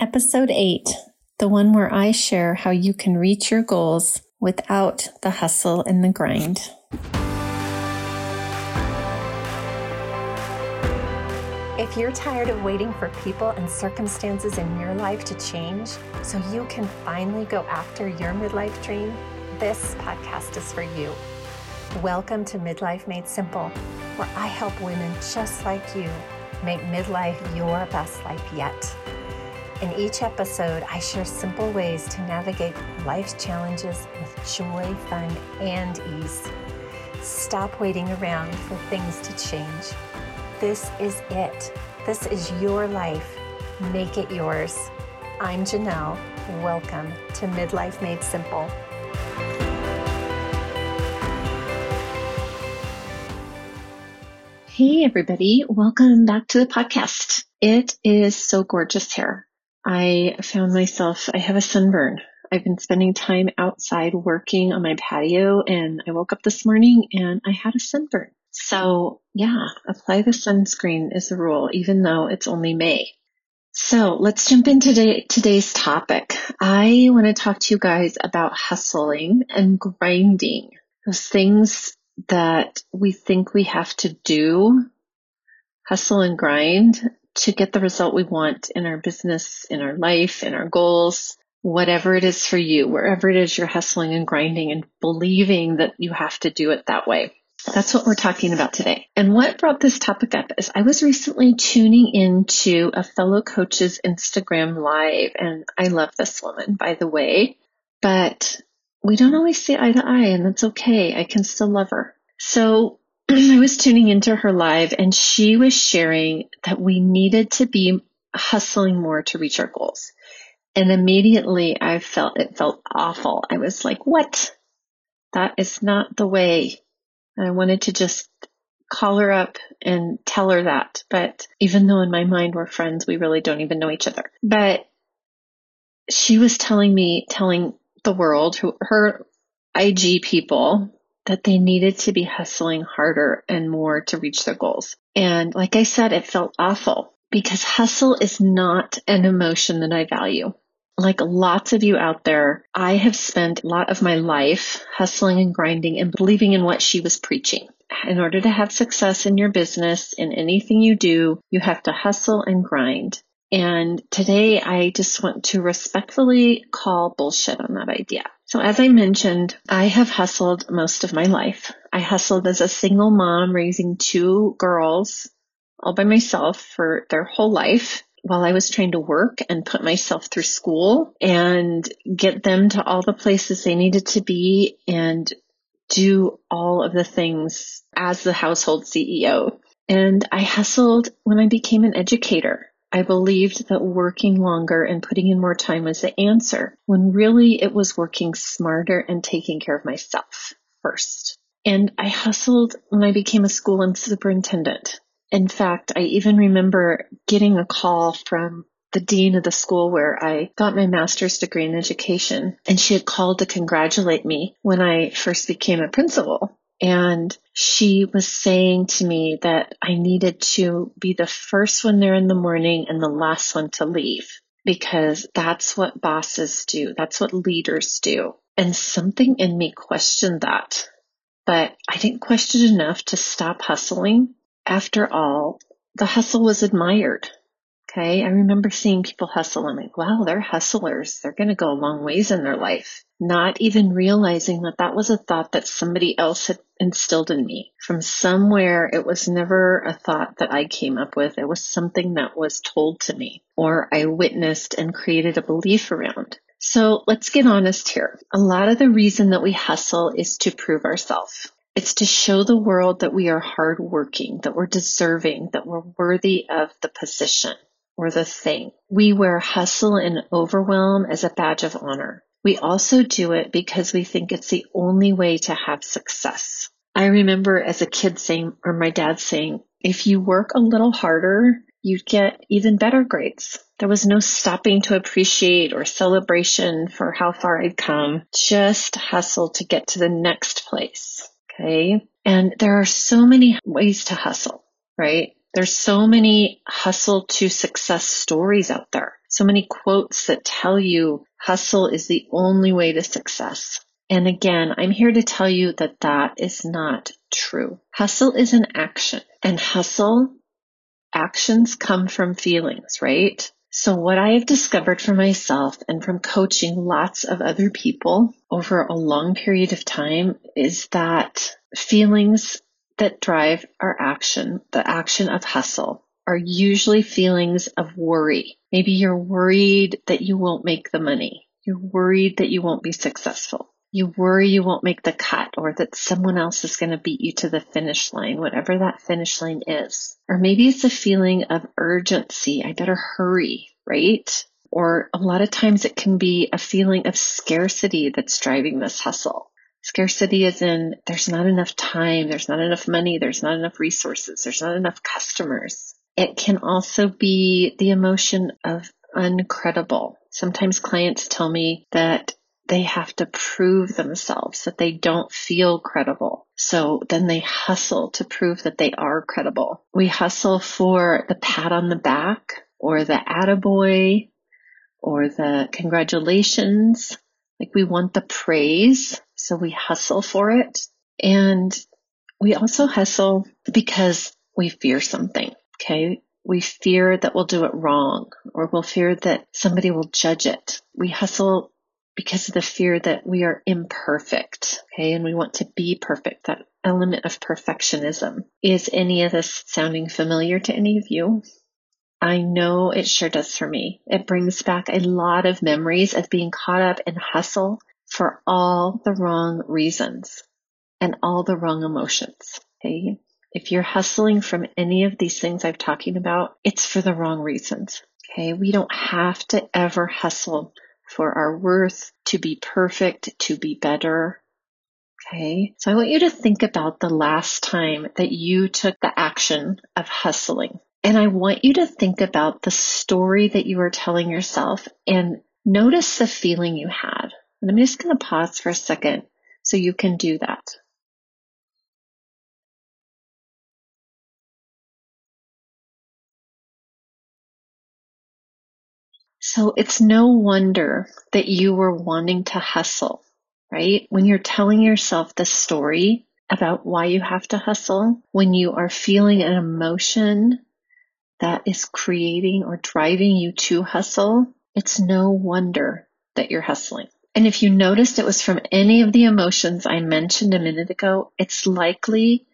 Episode 8, the one where I share how you can reach your goals without the hustle and the grind. If you're tired of waiting for people and circumstances in your life to change so you can finally go after your midlife dream, this podcast is for you. Welcome to Midlife Made Simple, where I help women just like you make midlife your best life yet. In each episode, I share simple ways to navigate life's challenges with joy, fun, and ease. Stop waiting around for things to change. This is it. This is your life. Make it yours. I'm Janelle. Welcome to Midlife Made Simple. Hey, everybody. Welcome back to the podcast. It is so gorgeous here. I found myself, I have a sunburn. I've been spending time outside working on my patio and I woke up this morning and I had a sunburn. So yeah, apply the sunscreen is the rule, even though it's only May. So let's jump into today, today's topic. I want to talk to you guys about hustling and grinding. Those things that we think we have to do, hustle and grind to get the result we want in our business, in our life, in our goals, whatever it is for you, wherever it is you're hustling and grinding and believing that you have to do it that way. That's what we're talking about today. And what brought this topic up is I was recently tuning into a fellow coach's Instagram live, and I love this woman, by the way, but we don't always see eye to eye, and that's okay. I can still love her. So I was tuning into her live, and she was sharing that we needed to be hustling more to reach our goals. And immediately I felt it felt awful. I was like, what? That is not the way. I wanted to just call her up and tell her that. But even though in my mind we're friends, we really don't even know each other. But she was telling me, telling the world, her IG people, that they needed to be hustling harder and more to reach their goals. And like I said, it felt awful because hustle is not an emotion that I value. Like lots of you out there, I have spent a lot of my life hustling and grinding and believing in what she was preaching. In order to have success in your business, in anything you do, you have to hustle and grind. And today I just want to respectfully call bullshit on that idea. So as I mentioned, I have hustled most of my life. I hustled as a single mom raising two girls all by myself for their whole life while I was trying to work and put myself through school and get them to all the places they needed to be and do all of the things as the household CEO. And I hustled when I became an educator. I believed that working longer and putting in more time was the answer, when really it was working smarter and taking care of myself first. And I hustled when I became a school and superintendent. In fact, I even remember getting a call from the dean of the school where I got my master's degree in education, and she had called to congratulate me when I first became a principal. And she was saying to me that I needed to be the first one there in the morning and the last one to leave because that's what bosses do. That's what leaders do. And something in me questioned that, but I didn't question enough to stop hustling. After all, the hustle was admired. Okay. I remember seeing people hustle. I'm like, wow, they're hustlers. They're going to go a long ways in their life. Not even realizing that that was a thought that somebody else had instilled in me from somewhere. It was never a thought that I came up with. It was something that was told to me or I witnessed and created a belief around. So let's get honest here. A lot of the reason that we hustle is to prove ourselves. It's to show the world that we are hardworking, that we're deserving, that we're worthy of the position or the thing. We wear hustle and overwhelm as a badge of honor. We also do it because we think it's the only way to have success. I remember as a kid saying, or my dad saying, if you work a little harder, you'd get even better grades. There was no stopping to appreciate or celebration for how far I'd come. Just hustle to get to the next place. Okay. And there are so many ways to hustle, right? There's so many hustle to success stories out there. so many quotes that tell you hustle is the only way to success. And again, I'm here to tell you that that is not true. Hustle is an action and hustle actions come from feelings, right? So what I have discovered for myself and from coaching lots of other people over a long period of time is that feelings that drive our action, the action of hustle, are usually feelings of worry. Maybe you're worried that you won't make the money. You're worried that you won't be successful. You worry you won't make the cut or that someone else is going to beat you to the finish line, whatever that finish line is. Or maybe it's a feeling of urgency. I better hurry, right? Or a lot of times it can be a feeling of scarcity that's driving this hustle. Scarcity is in there's not enough time, there's not enough money, there's not enough resources, there's not enough customers. It can also be the emotion of uncredible. Sometimes clients tell me that they have to prove themselves that they don't feel credible. So then they hustle to prove that they are credible. We hustle for the pat on the back or the attaboy or the congratulations. Like we want the praise. So we hustle for it. And we also hustle because we fear something. Okay. We fear that we'll do it wrong or we'll fear that somebody will judge it. We hustle because of the fear that we are imperfect. Okay. And we want to be perfect. That element of perfectionism. Is any of this sounding familiar to any of you? I know it sure does for me. It brings back a lot of memories of being caught up in hustle for all the wrong reasons and all the wrong emotions. Okay. If you're hustling from any of these things I'm talking about, it's for the wrong reasons. Okay. We don't have to ever hustle for our worth, to be perfect, to be better. Okay. So I want you to think about the last time that you took the action of hustling. And I want you to think about the story that you were telling yourself and notice the feeling you had. And I'm just going to pause for a second so you can do that. So it's no wonder that you were wanting to hustle, right? When you're telling yourself the story about why you have to hustle, when you are feeling an emotion that is creating or driving you to hustle, it's no wonder that you're hustling. And if you noticed it was from any of the emotions I mentioned a minute ago, it's likely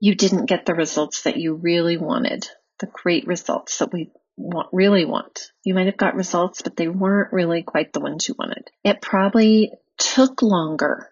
you didn't get the results that you really wanted, the great results that we want, really want. You might have got results, but they weren't really quite the ones you wanted. It probably took longer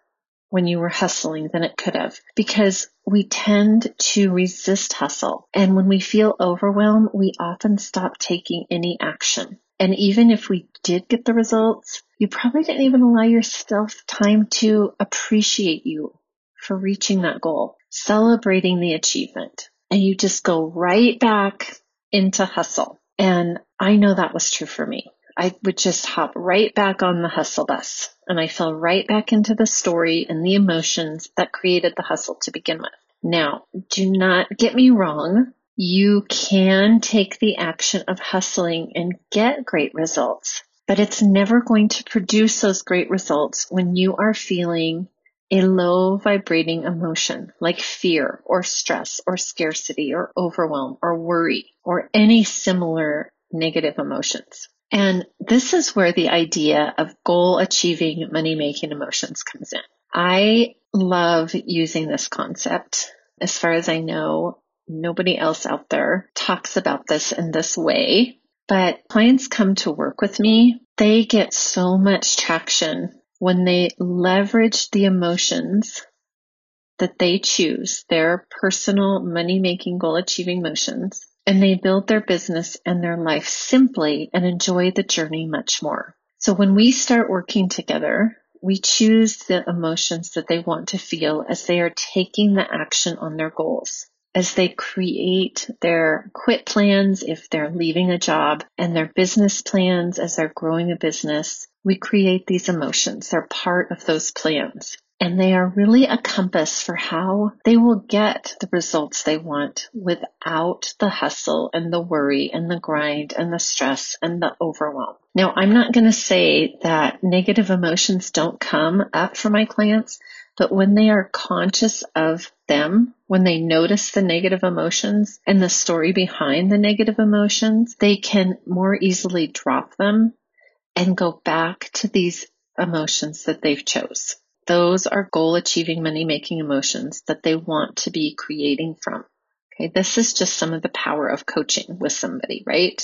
when you were hustling than it could have because we tend to resist hustle. And when we feel overwhelmed, we often stop taking any action. And even if we did get the results, you probably didn't even allow yourself time to appreciate you for reaching that goal, celebrating the achievement. And you just go right back into hustle. And I know that was true for me. I would just hop right back on the hustle bus and I fell right back into the story and the emotions that created the hustle to begin with. Now, do not get me wrong. You can take the action of hustling and get great results, but it's never going to produce those great results when you are feeling a low vibrating emotion like fear or stress or scarcity or overwhelm or worry or any similar negative emotions. And this is where the idea of goal achieving money making emotions comes in. I love using this concept. As far as I know, nobody else out there talks about this in this way. But clients come to work with me. They get so much traction when they leverage the emotions that they choose, their personal money making goal achieving motions, and they build their business and their life simply and enjoy the journey much more. So when we start working together, we choose the emotions that they want to feel as they are taking the action on their goals. As they create their quit plans if they're leaving a job and their business plans as they're growing a business, we create these emotions. They're part of those plans. and they are really a compass for how they will get the results they want without the hustle and the worry and the grind and the stress and the overwhelm. Now, I'm not going to say that negative emotions don't come up for my clients, but when they are conscious of them, when they notice the negative emotions and the story behind the negative emotions, they can more easily drop them and go back to these emotions that they've chose. Those are goal achieving money making emotions that they want to be creating from. Okay. This is just some of the power of coaching with somebody, right?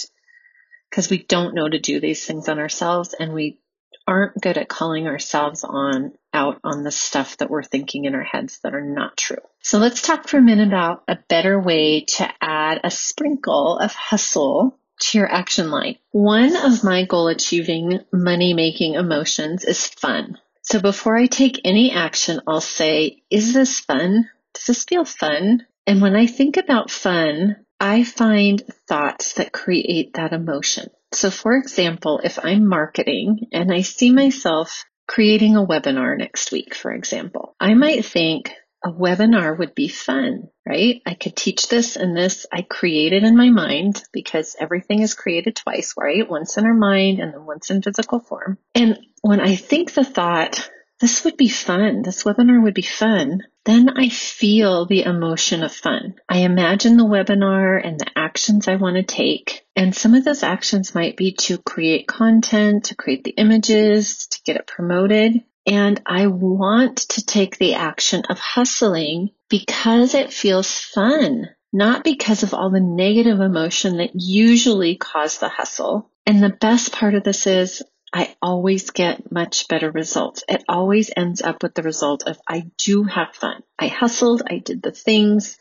Because we don't know to do these things on ourselves and we aren't good at calling ourselves on out on the stuff that we're thinking in our heads that are not true. So let's talk for a minute about a better way to add a sprinkle of hustle to your action line. One of my goal achieving money making emotions is fun. So before I take any action, I'll say, is this fun? Does this feel fun? And when I think about fun, I find thoughts that create that emotion. So for example, if I'm marketing and I see myself creating a webinar next week, for example, I might think, a webinar would be fun, right? I could teach this and this I created in my mind because everything is created twice, right? Once in our mind and then once in physical form. And when I think the thought, this would be fun, this webinar would be fun, then I feel the emotion of fun. I imagine the webinar and the actions I want to take. And some of those actions might be to create content, to create the images, to get it promoted. And I want to take the action of hustling because it feels fun, not because of all the negative emotion that usually cause the hustle. And the best part of this is I always get much better results. It always ends up with the result of I do have fun. I hustled. I did the things.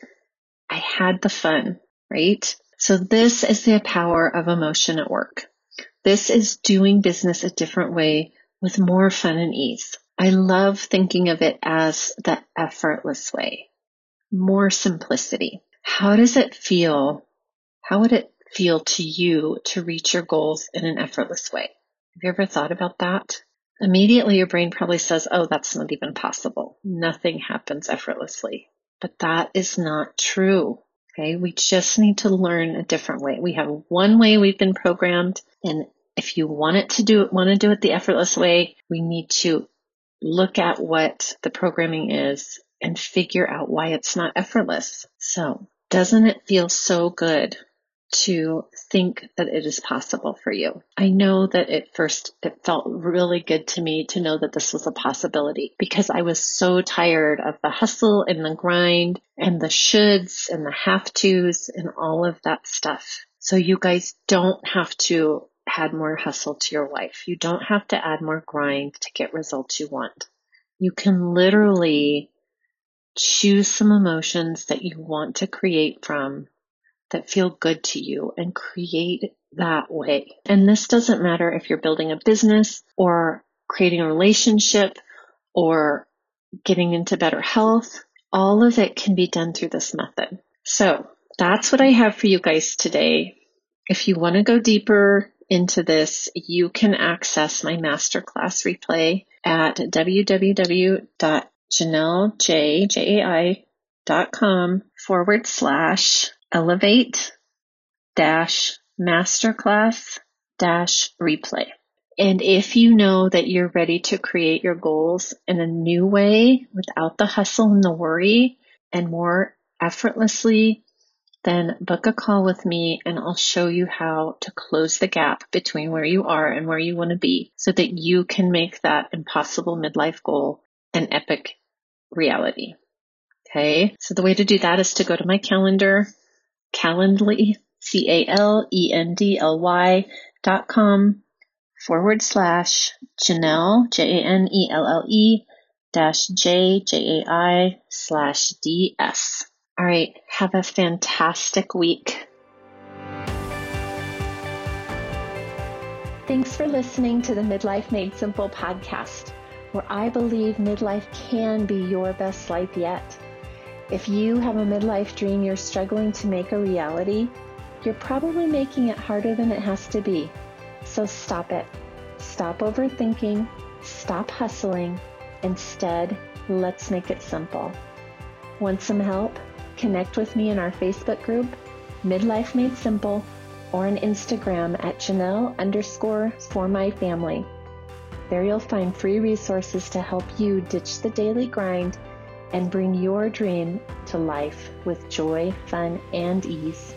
I had the fun, right? So this is the power of emotion at work. This is doing business a different way with more fun and ease. I love thinking of it as the effortless way, more simplicity. How does it feel? How would it feel to you to reach your goals in an effortless way? Have you ever thought about that? Immediately, your brain probably says, Oh, that's not even possible. Nothing happens effortlessly. But that is not true. Okay. We just need to learn a different way. We have one way we've been programmed. And if you want it to do it, want to do it the effortless way, we need to look at what the programming is and figure out why it's not effortless. So doesn't it feel so good to think that it is possible for you. I know that at first it felt really good to me to know that this was a possibility because I was so tired of the hustle and the grind and the shoulds and the have tos and all of that stuff. So you guys don't have to add more hustle to your life. You don't have to add more grind to get results you want. You can literally choose some emotions that you want to create from that feel good to you and create that way. And this doesn't matter if you're building a business or creating a relationship or getting into better health. All of it can be done through this method. So that's what I have for you guys today. If you want to go deeper into this, you can access my masterclass replay at www.janellej.com forward slash elevate dash masterclass dash replay. And if you know that you're ready to create your goals in a new way without the hustle and the worry and more effortlessly, then book a call with me and I'll show you how to close the gap between where you are and where you want to be so that you can make that impossible midlife goal an epic reality. Okay. So the way to do that is to go to my calendar Calendly, C A L E N D L Y dot com forward slash Janelle, J A N E L L E dash J J A I slash D S. All right. Have a fantastic week. Thanks for listening to the Midlife Made Simple podcast, where I believe midlife can be your best life yet. If you have a midlife dream you're struggling to make a reality, you're probably making it harder than it has to be. So stop it. Stop overthinking. Stop hustling. Instead, Let's make it simple. Want some help? Connect with me in our Facebook group, Midlife Made Simple, or on Instagram at Janelle underscore for my family. There you'll find free resources to help you ditch the daily grind and bring your dream to life with joy, fun, and ease.